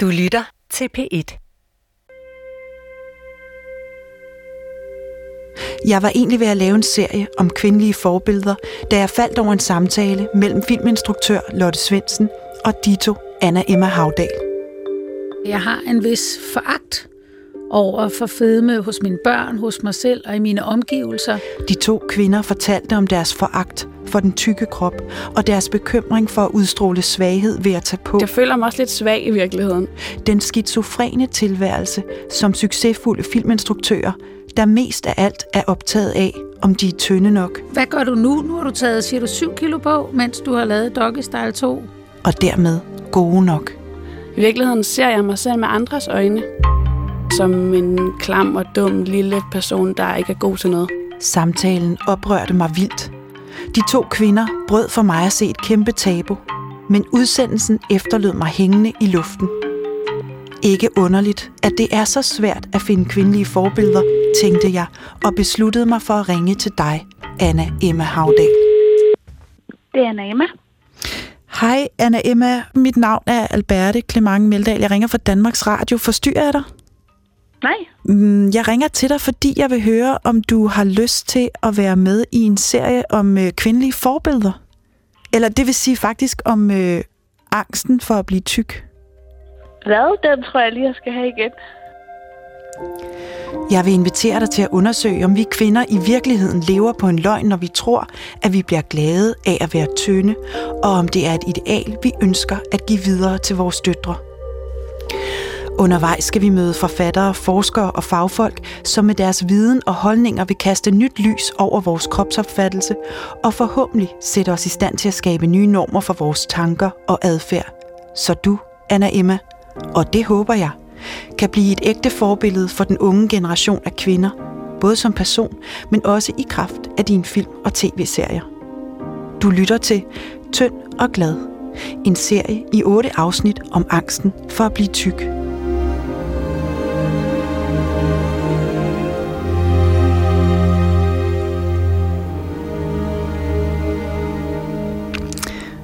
Du lytter til P1. Jeg var egentlig ved at lave en serie om kvindelige forbilleder, da jeg faldt over en samtale mellem filminstruktør Lotte Svendsen og Dito Anna Emma Havdal. Jeg har en vis foragt over for fedme hos mine børn, hos mig selv og i mine omgivelser. De to kvinder fortalte om deres foragt for den tykke krop og deres bekymring for at udstråle svaghed ved at tage på. Jeg føler mig også lidt svag i virkeligheden. Den skizofrene tilværelse som succesfulde filminstruktører, der mest af alt er optaget af, om de er tynde nok. Hvad gør du nu? Nu har du taget, siger du, 7 kilo på, mens du har lavet Doggy Style 2. Og dermed gode nok. I virkeligheden ser jeg mig selv med andres øjne. Som en klam og dum lille person, der ikke er god til noget. Samtalen oprørte mig vildt. De to kvinder brød for mig at se et kæmpe tabu, men udsendelsen efterlod mig hængende i luften. Ikke underligt, at det er så svært at finde kvindelige forbilleder, tænkte jeg, og besluttede mig for at ringe til dig, Anna Emma Havdal. Det er Anna Emma. Hej Anna Emma, mit navn er Alberte Clement Meldal. Jeg ringer fra Danmarks Radio. Forstyrrer jeg dig? Nej. Mm, Jeg ringer til dig, fordi jeg vil høre, om du har lyst til at være med i en serie om øh, kvindelige forbilleder. Eller det vil sige faktisk om øh, angsten for at blive tyk. Hvad? Den tror jeg lige, jeg skal have igen. Jeg vil invitere dig til at undersøge, om vi kvinder i virkeligheden lever på en løgn, når vi tror, at vi bliver glade af at være tynde, og om det er et ideal, vi ønsker at give videre til vores døtre. Undervejs skal vi møde forfattere, forskere og fagfolk, som med deres viden og holdninger vil kaste nyt lys over vores kropsopfattelse og forhåbentlig sætte os i stand til at skabe nye normer for vores tanker og adfærd. Så du, Anna Emma, og det håber jeg, kan blive et ægte forbillede for den unge generation af kvinder, både som person, men også i kraft af dine film og tv-serier. Du lytter til Tynd og Glad, en serie i otte afsnit om angsten for at blive tyk.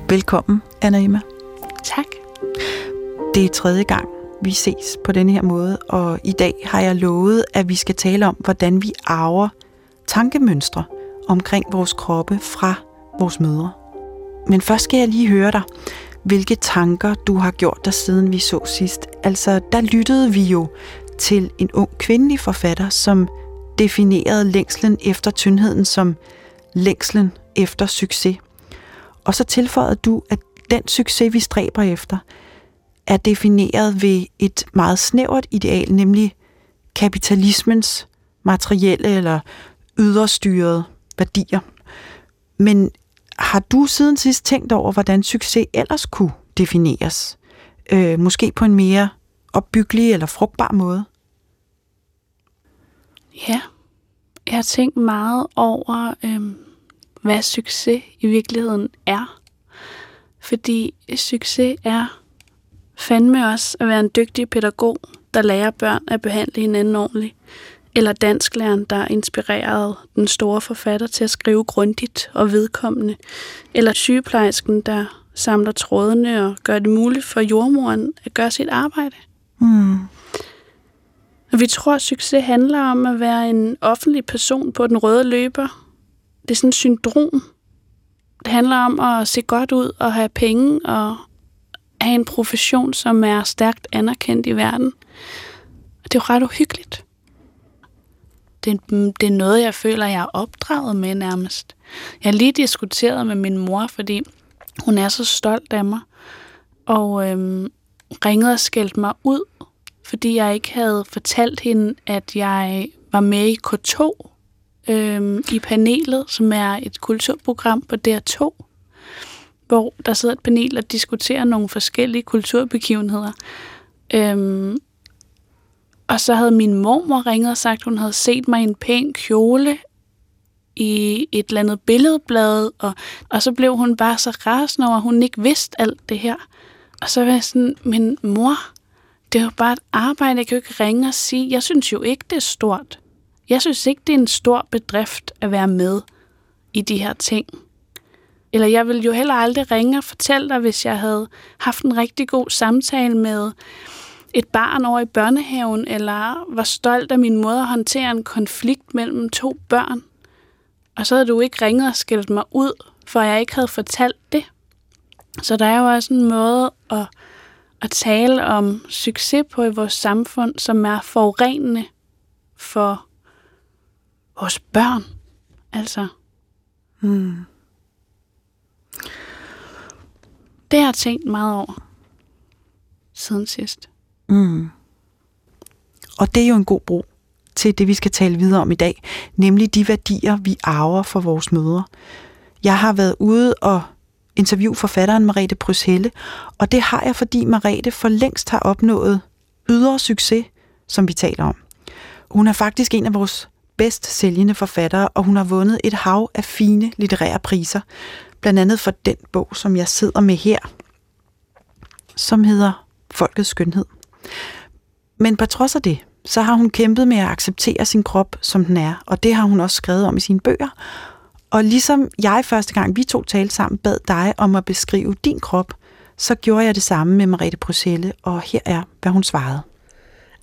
Velkommen, Anna Emma. Tak. Det er tredje gang, vi ses på denne her måde, og i dag har jeg lovet, at vi skal tale om, hvordan vi arver tankemønstre omkring vores kroppe fra vores mødre. Men først skal jeg lige høre dig, hvilke tanker du har gjort dig, siden vi så sidst. Altså, der lyttede vi jo til en ung kvindelig forfatter, som definerede længslen efter tyndheden som længslen efter succes. Og så tilføjede du, at den succes, vi stræber efter, er defineret ved et meget snævert ideal, nemlig kapitalismens materielle eller yderstyrede værdier. Men har du siden sidst tænkt over, hvordan succes ellers kunne defineres? Øh, måske på en mere opbyggelig eller frugtbar måde? Ja, jeg har tænkt meget over, øhm, hvad succes i virkeligheden er. Fordi succes er fandme også at være en dygtig pædagog, der lærer børn at behandle hinanden ordentligt. Eller dansklæreren, der inspirerede den store forfatter til at skrive grundigt og vedkommende. Eller sygeplejersken, der samler trådene og gør det muligt for jordmoren at gøre sit arbejde. Og vi tror, at succes handler om at være en offentlig person på den røde løber. Det er sådan et syndrom. Det handler om at se godt ud og have penge og have en profession, som er stærkt anerkendt i verden. Og det er jo ret uhyggeligt. Det, det er noget, jeg føler, jeg er opdraget med nærmest. Jeg har lige diskuteret med min mor, fordi hun er så stolt af mig. Og øhm, ringede og skældte mig ud, fordi jeg ikke havde fortalt hende, at jeg var med i K2 øh, i panelet, som er et kulturprogram på DR2, hvor der sidder et panel og diskuterer nogle forskellige kulturbegivenheder. Øhm, og så havde min mormor ringet og sagt, at hun havde set mig i en pæn kjole i et eller andet billedblad, og, og så blev hun bare så rasende over, at hun ikke vidste alt det her. Og så var jeg sådan, men mor, det er jo bare et arbejde, jeg kan jo ikke ringe og sige, jeg synes jo ikke, det er stort. Jeg synes ikke, det er en stor bedrift at være med i de her ting. Eller jeg ville jo heller aldrig ringe og fortælle dig, hvis jeg havde haft en rigtig god samtale med et barn over i børnehaven, eller var stolt af min måde at håndtere en konflikt mellem to børn. Og så havde du ikke ringet og skældt mig ud, for jeg ikke havde fortalt det. Så der er jo også en måde at, at tale om succes på i vores samfund, som er forurenende for vores børn. Altså. Hmm. Det har jeg tænkt meget over siden sidst. Mm. Og det er jo en god bro til det, vi skal tale videre om i dag, nemlig de værdier, vi arver for vores mødre. Jeg har været ude og interviewe forfatteren Marete Bryshelle, og det har jeg, fordi Marete for længst har opnået ydre succes, som vi taler om. Hun er faktisk en af vores bedst sælgende forfattere, og hun har vundet et hav af fine litterære priser, blandt andet for den bog, som jeg sidder med her, som hedder Folkets Skønhed. Men på trods af det, så har hun kæmpet med at acceptere sin krop, som den er, og det har hun også skrevet om i sine bøger. Og ligesom jeg første gang, vi to talte sammen, bad dig om at beskrive din krop, så gjorde jeg det samme med Mariette Bruxelles, og her er, hvad hun svarede.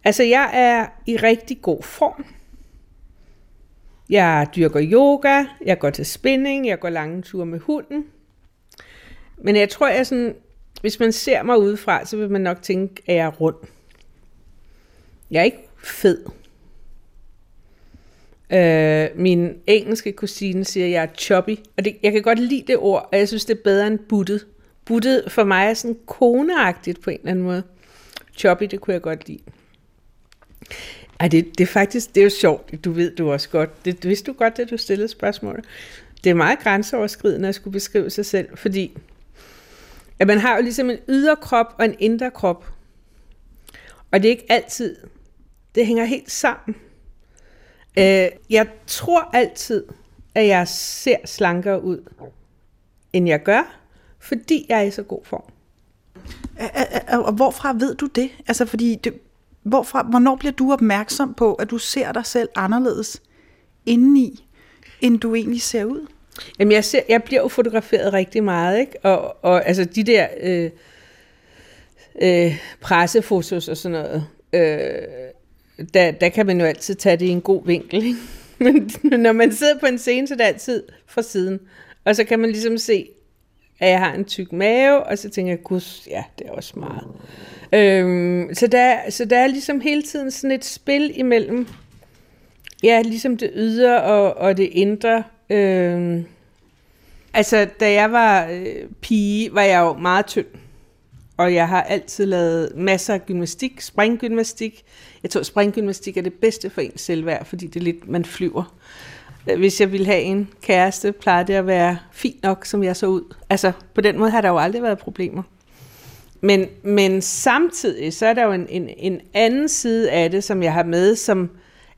Altså, jeg er i rigtig god form. Jeg dyrker yoga, jeg går til spinning, jeg går lange ture med hunden. Men jeg tror, jeg sådan, hvis man ser mig udefra, så vil man nok tænke, at jeg er rund. Jeg er ikke fed. Øh, min engelske kusine siger, at jeg er choppy. Og det, jeg kan godt lide det ord, og jeg synes, det er bedre end buttet. Buttet for mig er sådan koneagtigt på en eller anden måde. Choppy, det kunne jeg godt lide. Ej, det, det er faktisk, det er jo sjovt, du ved du også godt. Det, vidste du godt, da du stillede spørgsmål. Det er meget grænseoverskridende at skulle beskrive sig selv, fordi at man har jo ligesom en ydre krop og en indre krop. Og det er ikke altid, det hænger helt sammen. Øh, jeg tror altid, at jeg ser slankere ud, end jeg gør, fordi jeg er i så god form. Og hvorfra ved du det? Altså, fordi det, hvorfra, hvornår bliver du opmærksom på, at du ser dig selv anderledes indeni, end du egentlig ser ud? Jamen, jeg, ser, jeg bliver jo fotograferet rigtig meget, ikke? Og, og altså de der øh, øh, pressefotos og sådan noget, øh, der, der kan man jo altid tage det i en god vinkel, ikke? Men når man sidder på en scene, så er det altid fra siden. Og så kan man ligesom se, at jeg har en tyk mave, og så tænker jeg, gud, ja, det er også meget. Øhm, så, der, så der er ligesom hele tiden sådan et spil imellem, ja, ligesom det ydre og, og det indre. Øhm, altså, da jeg var øh, pige, var jeg jo meget tynd. Og jeg har altid lavet masser af gymnastik, springgymnastik. Jeg tror, springgymnastik er det bedste for ens selvværd, fordi det er lidt, man flyver. Hvis jeg ville have en kæreste, plejer det at være fint nok, som jeg så ud. Altså, på den måde har der jo aldrig været problemer. Men, men samtidig, så er der jo en, en, en anden side af det, som jeg har med, som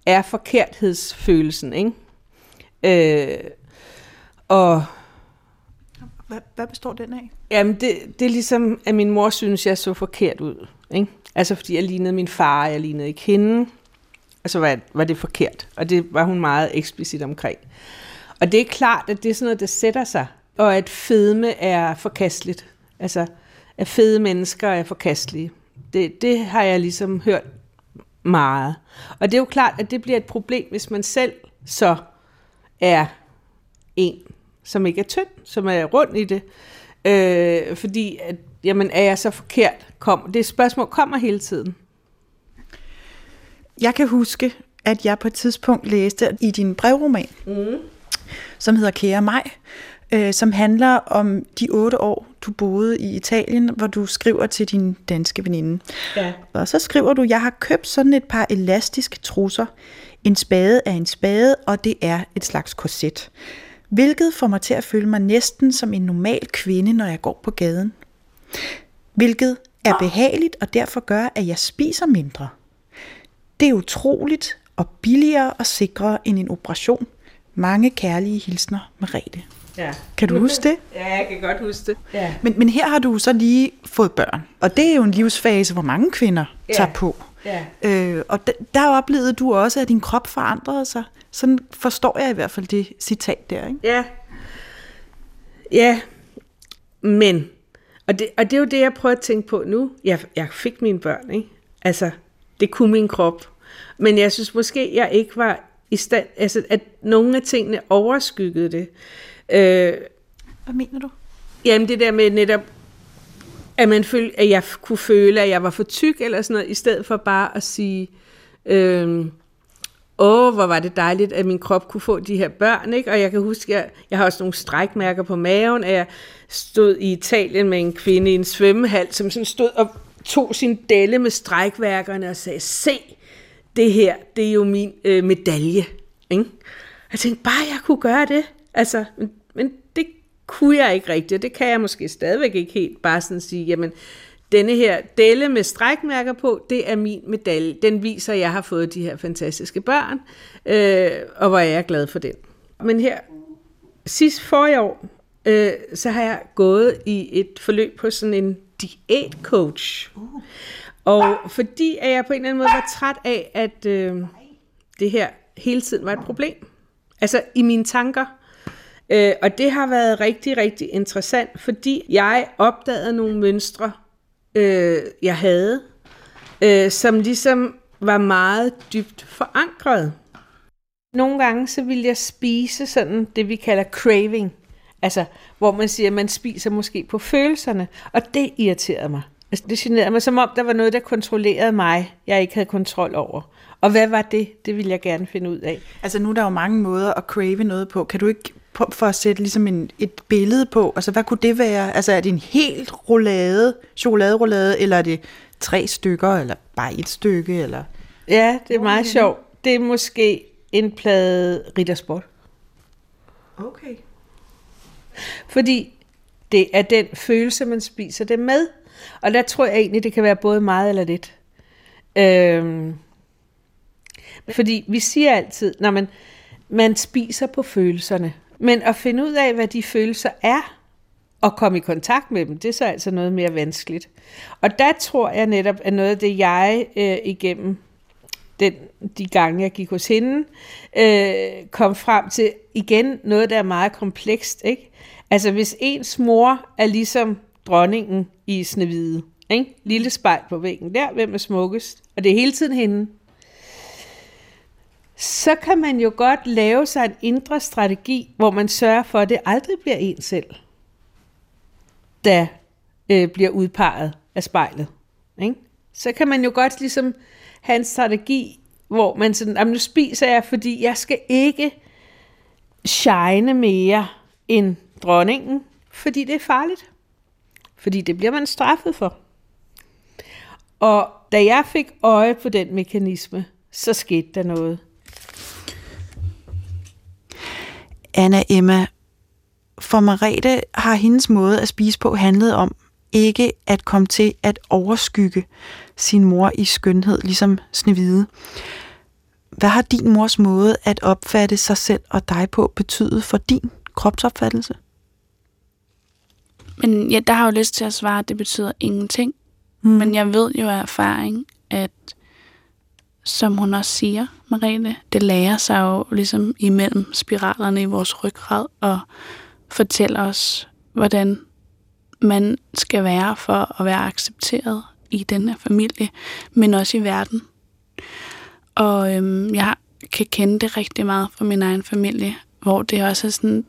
er forkerthedsfølelsen, ikke? Øh, og hvad, hvad består den af? Jamen, det, det er ligesom, at min mor synes, jeg så forkert ud. Ikke? Altså, fordi jeg lignede min far, jeg lignede ikke hende. Altså, var, var det forkert. Og det var hun meget eksplicit omkring. Og det er klart, at det er sådan noget, der sætter sig. Og at fedme er forkasteligt. Altså, at fede mennesker er forkastelige. Det, det har jeg ligesom hørt meget. Og det er jo klart, at det bliver et problem, hvis man selv så er en, som ikke er tynd, som er rundt i det. Øh, fordi, at, jamen, er jeg så forkert? Kom. Det spørgsmål kommer hele tiden. Jeg kan huske, at jeg på et tidspunkt læste i din brevroman, mm. som hedder Kære mig, øh, som handler om de otte år, du boede i Italien, hvor du skriver til din danske veninde. Ja. Og så skriver du, jeg har købt sådan et par elastiske trusser. En spade er en spade, og det er et slags korset. Hvilket får mig til at føle mig næsten som en normal kvinde, når jeg går på gaden. Hvilket er behageligt og derfor gør, at jeg spiser mindre. Det er utroligt og billigere og sikrere end en operation. Mange kærlige hilsner, Merete. Ja. Kan du huske det? Ja, jeg kan godt huske det. Ja. Men, men her har du så lige fået børn, og det er jo en livsfase, hvor mange kvinder ja. tager på. Ja. Øh, og der, der oplevede du også, at din krop forandrede sig. Sådan forstår jeg i hvert fald det citat der, ikke? Ja. Ja, men, og det, og det er jo det, jeg prøver at tænke på nu. Jeg, jeg fik mine børn, ikke? Altså, det kunne min krop. Men jeg synes måske, jeg ikke var i stand, altså at nogle af tingene overskyggede det. Øh, Hvad mener du? Jamen det der med netop, at, man følte, at jeg kunne føle, at jeg var for tyk eller sådan noget, i stedet for bare at sige, øh, åh, hvor var det dejligt, at min krop kunne få de her børn, ikke? Og jeg kan huske, jeg, jeg har også nogle strækmærker på maven, at jeg stod i Italien med en kvinde i en svømmehal, som sådan stod og tog sin delle med strækværkerne og sagde, se, det her, det er jo min øh, medalje. Ikke? Jeg tænkte, bare jeg kunne gøre det. Altså, men, men det kunne jeg ikke rigtigt, og det kan jeg måske stadigvæk ikke helt bare sådan sige, jamen, denne her delle med strækmærker på, det er min medalje. Den viser, at jeg har fået de her fantastiske børn, øh, og hvor er jeg glad for den. Men her, sidst for år, øh, så har jeg gået i et forløb på sådan en diætcoach. Uh. Og fordi at jeg på en eller anden måde var træt af, at øh, det her hele tiden var et problem. Altså i mine tanker. Øh, og det har været rigtig, rigtig interessant, fordi jeg opdagede nogle mønstre, øh, jeg havde, øh, som ligesom var meget dybt forankret. Nogle gange så ville jeg spise sådan det, vi kalder craving. Altså, hvor man siger, at man spiser måske på følelserne. Og det irriterede mig. Altså, det generede mig, som om der var noget, der kontrollerede mig, jeg ikke havde kontrol over. Og hvad var det? Det ville jeg gerne finde ud af. Altså nu er der jo mange måder at crave noget på. Kan du ikke for at sætte ligesom en, et billede på, altså hvad kunne det være? Altså er det en helt roulade, chokoladeroulade, eller er det tre stykker, eller bare et stykke? Eller? Ja, det er meget sjovt. Det er måske en plade Rittersport. Okay. Fordi det er den følelse, man spiser det med. Og der tror jeg egentlig, det kan være både meget eller lidt. Øhm, fordi vi siger altid, når man, man spiser på følelserne. Men at finde ud af, hvad de følelser er, og komme i kontakt med dem, det er så altså noget mere vanskeligt. Og der tror jeg netop, at noget af det, jeg øh, igennem den, de gange, jeg gik hos hende, øh, kom frem til igen noget, der er meget komplekst. Ikke? Altså hvis ens mor er ligesom dronningen i Snevide, ikke? lille spejl på væggen der, hvem er smukkest, og det er hele tiden hende, så kan man jo godt lave sig en indre strategi, hvor man sørger for, at det aldrig bliver en selv, der øh, bliver udpeget af spejlet. Ikke? Så kan man jo godt ligesom have en strategi, hvor man sådan, jamen nu spiser jeg, fordi jeg skal ikke shine mere end dronningen, fordi det er farligt. Fordi det bliver man straffet for. Og da jeg fik øje på den mekanisme, så skete der noget. Anna Emma, for Marete har hendes måde at spise på handlet om ikke at komme til at overskygge sin mor i skønhed, ligesom Snevide. Hvad har din mors måde at opfatte sig selv og dig på betydet for din kropsopfattelse? Men ja, der har jeg jo lyst til at svare, at det betyder ingenting. Mm. Men jeg ved jo af erfaring, at som hun også siger, Marene, det lærer sig jo ligesom imellem spiralerne i vores ryggrad og fortæller os, hvordan man skal være for at være accepteret i den her familie, men også i verden. Og øhm, jeg kan kende det rigtig meget fra min egen familie, hvor det også er sådan,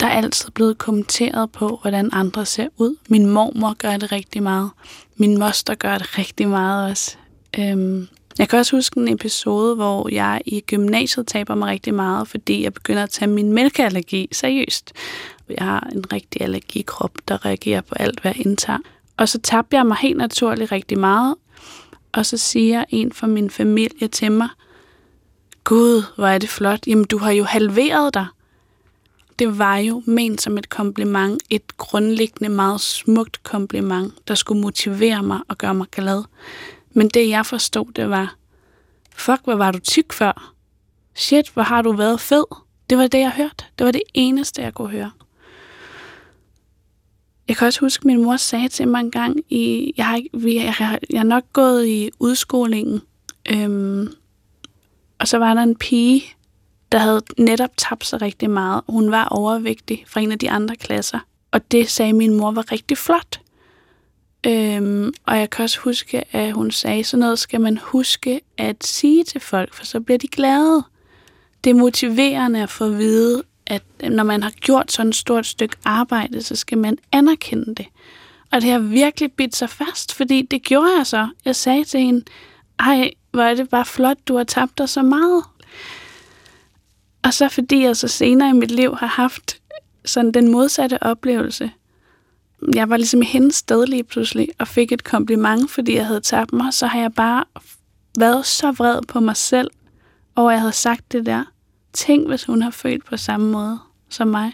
der er altid blevet kommenteret på, hvordan andre ser ud. Min mormor gør det rigtig meget. Min moster gør det rigtig meget også. Øhm, jeg kan også huske en episode, hvor jeg i gymnasiet taber mig rigtig meget, fordi jeg begynder at tage min mælkeallergi seriøst. Jeg har en rigtig allergikrop, der reagerer på alt, hvad jeg indtager. Og så tabte jeg mig helt naturligt rigtig meget. Og så siger en fra min familie til mig, Gud, hvor er det flot. Jamen, du har jo halveret dig. Det var jo ment som et kompliment, et grundlæggende meget smukt kompliment, der skulle motivere mig og gøre mig glad. Men det jeg forstod, det var, fuck, hvor var du tyk før? Shit, hvor har du været fed? Det var det, jeg hørte. Det var det eneste, jeg kunne høre. Jeg kan også huske, at min mor sagde til mig en gang, i, jeg, har, jeg, har, jeg er nok gået i udskolingen, øhm, og så var der en pige, der havde netop tabt sig rigtig meget. Hun var overvægtig fra en af de andre klasser, og det sagde min mor var rigtig flot. Øhm, og jeg kan også huske, at hun sagde, sådan noget skal man huske at sige til folk, for så bliver de glade. Det er motiverende at få at vide, at når man har gjort sådan et stort stykke arbejde, så skal man anerkende det. Og det har virkelig bidt sig fast, fordi det gjorde jeg så. Jeg sagde til hende, ej, hvor er det bare flot, du har tabt dig så meget. Og så fordi jeg så senere i mit liv har haft sådan den modsatte oplevelse. Jeg var ligesom i hendes sted lige pludselig, og fik et kompliment, fordi jeg havde tabt mig, så har jeg bare været så vred på mig selv, over jeg havde sagt det der. Tænk, hvis hun har følt på samme måde som mig.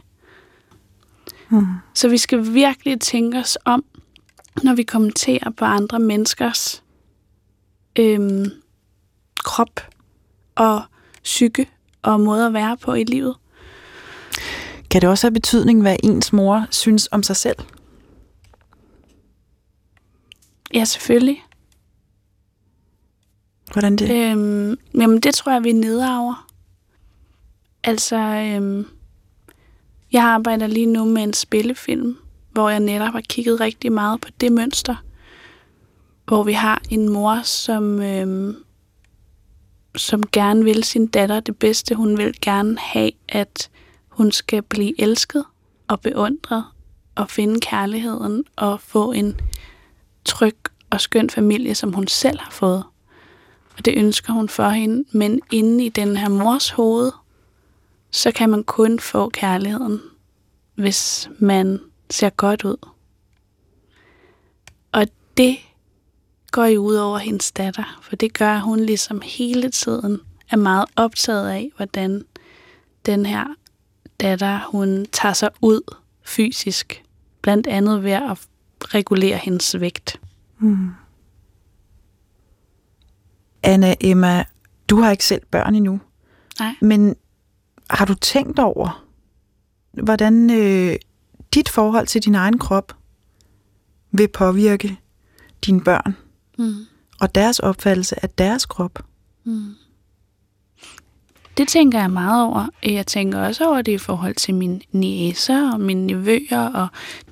Mm. Så vi skal virkelig tænke os om, når vi kommenterer på andre menneskers øhm, krop og psyke og måde at være på i livet. Kan det også have betydning, hvad ens mor synes om sig selv? Ja, selvfølgelig. Hvordan det? Øhm, jamen, det tror jeg, vi er nedarver. Altså, øhm, jeg arbejder lige nu med en spillefilm, hvor jeg netop har kigget rigtig meget på det mønster. Hvor vi har en mor, som, øhm, som gerne vil sin datter det bedste. Hun vil gerne have, at hun skal blive elsket og beundret og finde kærligheden og få en tryg og skøn familie, som hun selv har fået. Og det ønsker hun for hende, men inde i den her mors hoved, så kan man kun få kærligheden, hvis man ser godt ud. Og det går jo ud over hendes datter, for det gør, at hun ligesom hele tiden er meget optaget af, hvordan den her datter, hun tager sig ud fysisk, blandt andet ved at regulere hendes vægt. Mm. Anna Emma, du har ikke selv børn endnu. Nej. Men har du tænkt over, hvordan øh, dit forhold til din egen krop vil påvirke dine børn Mm. og deres opfattelse af deres krop? Mm. Det tænker jeg meget over. Jeg tænker også over det i forhold til mine næser og mine nevøer og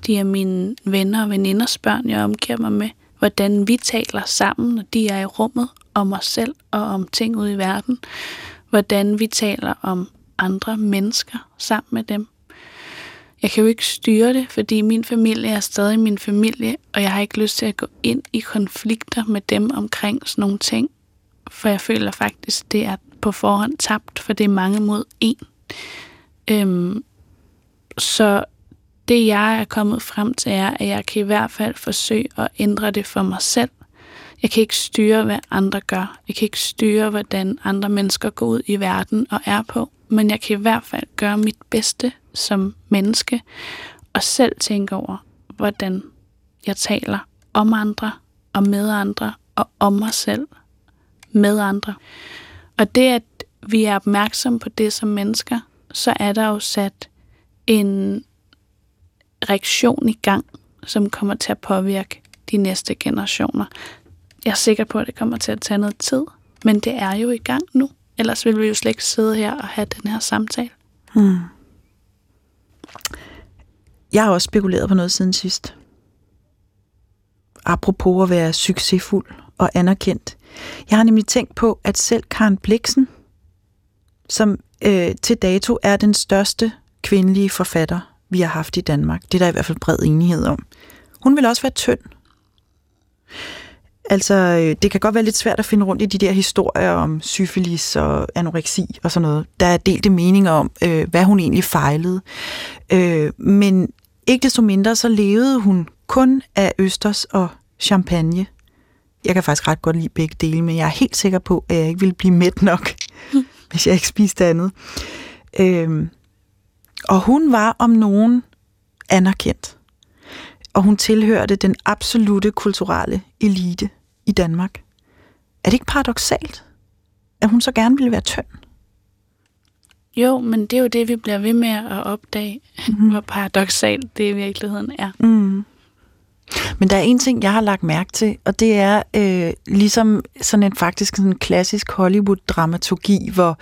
de af mine venner og veninders børn, jeg omgiver mig med. Hvordan vi taler sammen, når de er i rummet, om os selv og om ting ude i verden. Hvordan vi taler om andre mennesker sammen med dem. Jeg kan jo ikke styre det, fordi min familie er stadig min familie, og jeg har ikke lyst til at gå ind i konflikter med dem omkring sådan nogle ting. For jeg føler faktisk, det er på forhånd tabt, for det er mange mod en. Øhm, så det jeg er kommet frem til er, at jeg kan i hvert fald forsøge at ændre det for mig selv. Jeg kan ikke styre, hvad andre gør. Jeg kan ikke styre, hvordan andre mennesker går ud i verden og er på. Men jeg kan i hvert fald gøre mit bedste som menneske og selv tænke over, hvordan jeg taler om andre og med andre og om mig selv med andre. Og det, at vi er opmærksomme på det som mennesker, så er der jo sat en reaktion i gang, som kommer til at påvirke de næste generationer. Jeg er sikker på, at det kommer til at tage noget tid, men det er jo i gang nu. Ellers ville vi jo slet ikke sidde her og have den her samtale. Hmm. Jeg har også spekuleret på noget siden sidst. Apropos at være succesfuld og anerkendt. Jeg har nemlig tænkt på, at selv Karen Bliksen, som øh, til dato er den største kvindelige forfatter, vi har haft i Danmark, det er der i hvert fald bred enighed om, hun vil også være tynd. Altså, øh, det kan godt være lidt svært at finde rundt i de der historier om syfilis og anoreksi og sådan noget. Der er delte meninger om, øh, hvad hun egentlig fejlede. Øh, men ikke desto mindre, så levede hun kun af østers og champagne. Jeg kan faktisk ret godt lide begge dele, men jeg er helt sikker på, at jeg ikke ville blive mæt nok, hvis jeg ikke spiste andet. Øh, og hun var om nogen anerkendt. Og hun tilhørte den absolute kulturelle elite i Danmark. Er det ikke paradoxalt, at hun så gerne ville være tynd? Jo, men det er jo det, vi bliver ved med at opdage, mm. hvor paradoxalt det i virkeligheden er. Mm. Men der er en ting, jeg har lagt mærke til, og det er øh, ligesom sådan en faktisk sådan en klassisk Hollywood-dramaturgi, hvor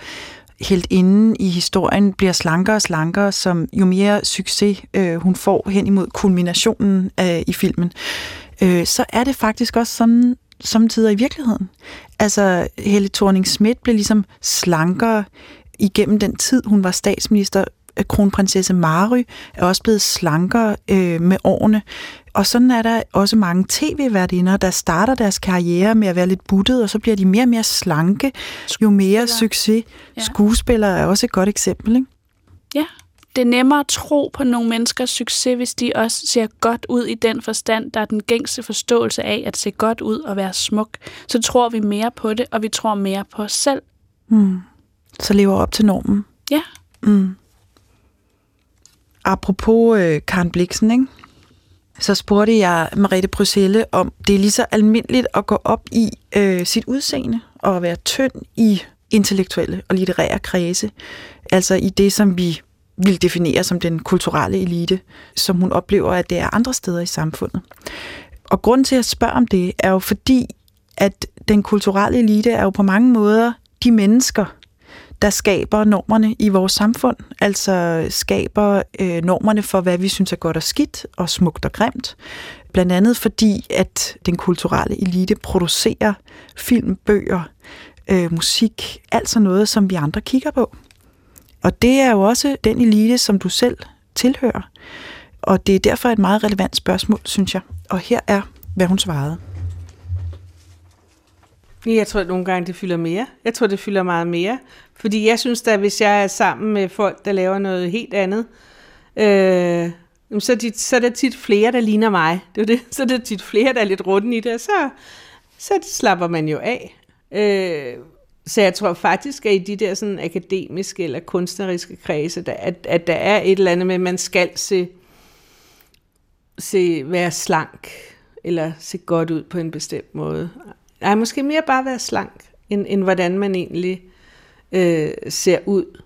helt inden i historien bliver slankere og slankere, som jo mere succes øh, hun får hen imod kulminationen øh, i filmen. øh, så er det faktisk også sådan samtidig i virkeligheden. Altså, Helle thorning Schmidt blev ligesom slankere igennem den tid, hun var statsminister. Kronprinsesse Mary er også blevet slankere øh, med årene. Og sådan er der også mange tv-værtinder, der starter deres karriere med at være lidt buttet, og så bliver de mere og mere slanke, jo mere succes. Ja. Skuespillere er også et godt eksempel, ikke? Ja, det er nemmere at tro på nogle menneskers succes, hvis de også ser godt ud i den forstand, der er den gængse forståelse af at se godt ud og være smuk. Så tror vi mere på det, og vi tror mere på os selv. Mm. Så lever op til normen. Ja. Mm. Apropos øh, Karen Bliksen, ikke? så spurgte jeg Mariette Bryselle, om det er lige så almindeligt at gå op i øh, sit udseende og at være tynd i intellektuelle og litterære kredse. Altså i det, som vi vil definere som den kulturelle elite, som hun oplever, at det er andre steder i samfundet. Og grunden til at spørge om det, er jo fordi, at den kulturelle elite er jo på mange måder de mennesker, der skaber normerne i vores samfund, altså skaber øh, normerne for, hvad vi synes er godt og skidt, og smukt og grimt. Blandt andet fordi, at den kulturelle elite producerer film, bøger, øh, musik, altså noget, som vi andre kigger på. Og det er jo også den elite, som du selv tilhører. Og det er derfor et meget relevant spørgsmål, synes jeg. Og her er, hvad hun svarede. Jeg tror, at nogle gange det fylder mere. Jeg tror, det fylder meget mere. Fordi jeg synes da, hvis jeg er sammen med folk, der laver noget helt andet, øh, så, er de, så er der tit flere, der ligner mig. Det er det. Så er der tit flere, der er lidt rundt i det, og så, så slapper man jo af. Øh, så jeg tror faktisk, at i de der sådan akademiske eller kunstneriske kredse, der, at, at der er et eller andet med, at man skal se, se være slank, eller se godt ud på en bestemt måde. Nej, måske mere bare være slank, end, end hvordan man egentlig øh, ser ud.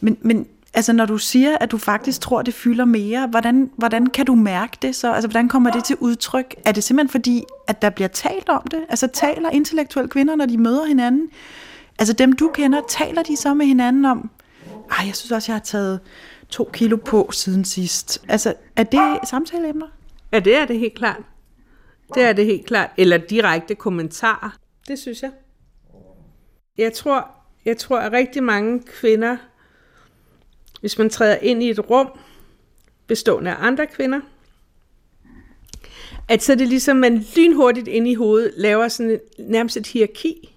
Men, men altså, når du siger, at du faktisk tror, det fylder mere, hvordan, hvordan kan du mærke det så? Altså, hvordan kommer det til udtryk? Er det simpelthen fordi, at der bliver talt om det? Altså, taler intellektuelle kvinder, når de møder hinanden? Altså, dem du kender, taler de så med hinanden om, ej, jeg synes også, jeg har taget to kilo på siden sidst. Altså, er det samtaleemner? Ja, det er det helt klart. Det er det helt klart. Eller direkte kommentarer. Det synes jeg. Jeg tror, jeg tror, at rigtig mange kvinder, hvis man træder ind i et rum, bestående af andre kvinder, at så er det ligesom, man lynhurtigt ind i hovedet laver sådan et, nærmest et hierarki.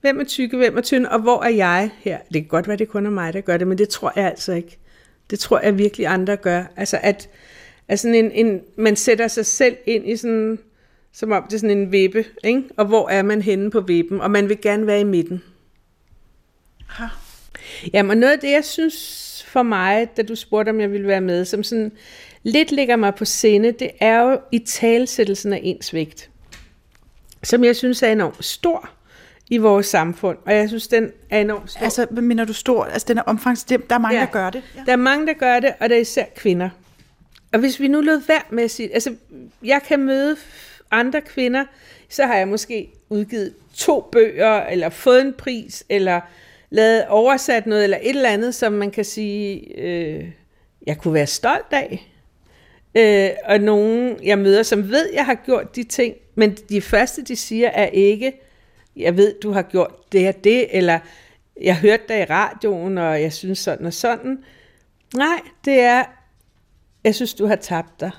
Hvem er tykke, hvem er tynd, og hvor er jeg her? Det kan godt være, det kun er mig, der gør det, men det tror jeg altså ikke. Det tror jeg virkelig andre gør. Altså at, at sådan en, en, man sætter sig selv ind i sådan, som om det er sådan en vippe, ikke? og hvor er man henne på vippen, og man vil gerne være i midten. Ha. Jamen noget af det, jeg synes for mig, da du spurgte, om jeg ville være med, som sådan lidt ligger mig på sinde, det er jo i talsættelsen af ens vægt, som jeg synes er enormt stor i vores samfund, og jeg synes, den er enormt stor. Altså, mener du stor? Altså, den er omfangs... Der er mange, ja. der gør det. Ja. Der er mange, der gør det, og der er især kvinder. Og hvis vi nu lød værd med at sige... Altså, jeg kan møde andre kvinder, så har jeg måske udgivet to bøger, eller fået en pris, eller lavet oversat noget, eller et eller andet, som man kan sige, øh, jeg kunne være stolt af. Øh, og nogen, jeg møder, som ved, jeg har gjort de ting, men de første, de siger, er ikke, jeg ved, du har gjort det og det, eller jeg hørte dig i radioen, og jeg synes sådan og sådan. Nej, det er, jeg synes, du har tabt dig.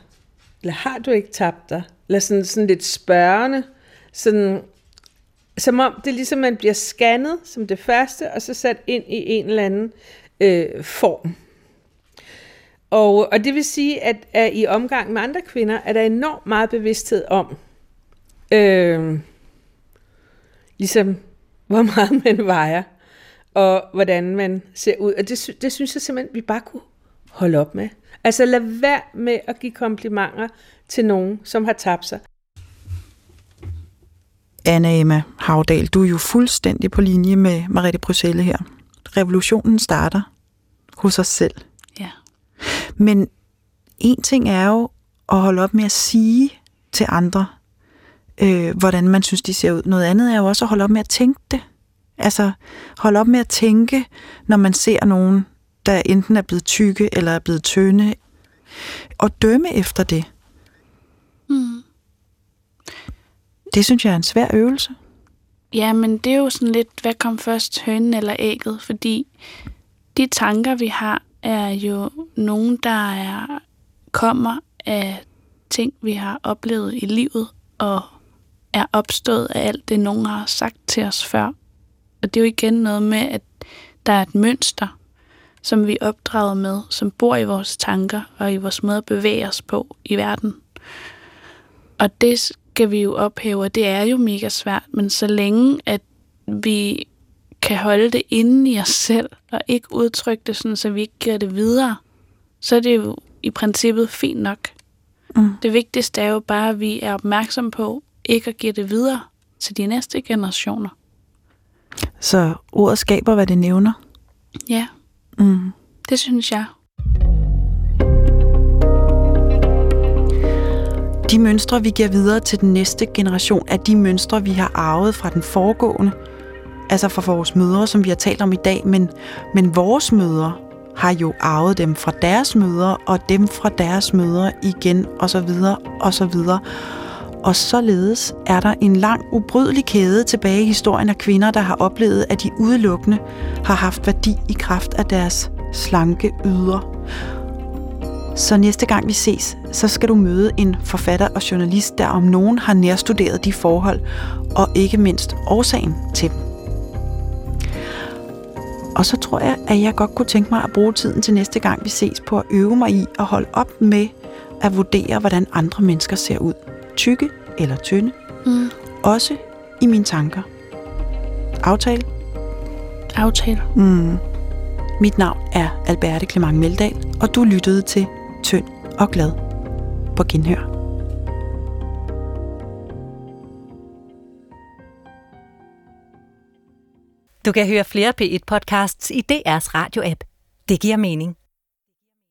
Eller har du ikke tabt dig? Eller sådan, sådan lidt spørgende. Sådan, som om det ligesom man bliver scannet som det første, og så sat ind i en eller anden øh, form. Og, og det vil sige, at, at i omgang med andre kvinder, er der enormt meget bevidsthed om, øh, ligesom hvor meget man vejer, og hvordan man ser ud. Og det, det synes jeg simpelthen, vi bare kunne holde op med. Altså lad være med at give komplimenter til nogen, som har tabt sig. Anna Emma Havdal, du er jo fuldstændig på linje med Mariette Bryselle her. Revolutionen starter hos os selv. Ja. Men en ting er jo at holde op med at sige til andre, øh, hvordan man synes, de ser ud. Noget andet er jo også at holde op med at tænke det. Altså holde op med at tænke, når man ser nogen, der enten er blevet tykke eller er blevet tynde, og dømme efter det. Mm. Det synes jeg er en svær øvelse. Ja, men det er jo sådan lidt, hvad kom først, hønen eller ægget? Fordi de tanker, vi har, er jo nogen, der er, kommer af ting, vi har oplevet i livet, og er opstået af alt det, nogen har sagt til os før. Og det er jo igen noget med, at der er et mønster, som vi er opdraget med, som bor i vores tanker og i vores måde at bevæge os på i verden. Og det skal vi jo ophæve, og det er jo mega svært, men så længe at vi kan holde det inde i os selv, og ikke udtrykke det sådan, så vi ikke giver det videre, så er det jo i princippet fint nok. Mm. Det vigtigste er jo bare, at vi er opmærksom på ikke at give det videre til de næste generationer. Så ordet skaber, hvad det nævner. Ja, Mm. det synes jeg. De mønstre, vi giver videre til den næste generation, er de mønstre, vi har arvet fra den foregående. Altså fra vores mødre, som vi har talt om i dag. Men, men vores mødre har jo arvet dem fra deres mødre, og dem fra deres mødre igen, og så videre, og så videre. Og således er der en lang, ubrydelig kæde tilbage i historien af kvinder, der har oplevet, at de udelukkende har haft værdi i kraft af deres slanke ydre. Så næste gang vi ses, så skal du møde en forfatter og journalist, der om nogen har nærstuderet de forhold, og ikke mindst årsagen til dem. Og så tror jeg, at jeg godt kunne tænke mig at bruge tiden til næste gang vi ses på at øve mig i at holde op med at vurdere, hvordan andre mennesker ser ud. Tykke eller tynde. Mm. Også i mine tanker. Aftale? Aftale. Mm. Mit navn er Alberte Clement Meldal, og du lyttede til og Glad på Genhør. Du kan høre flere P1-podcasts i DR's radio-app. Det giver mening.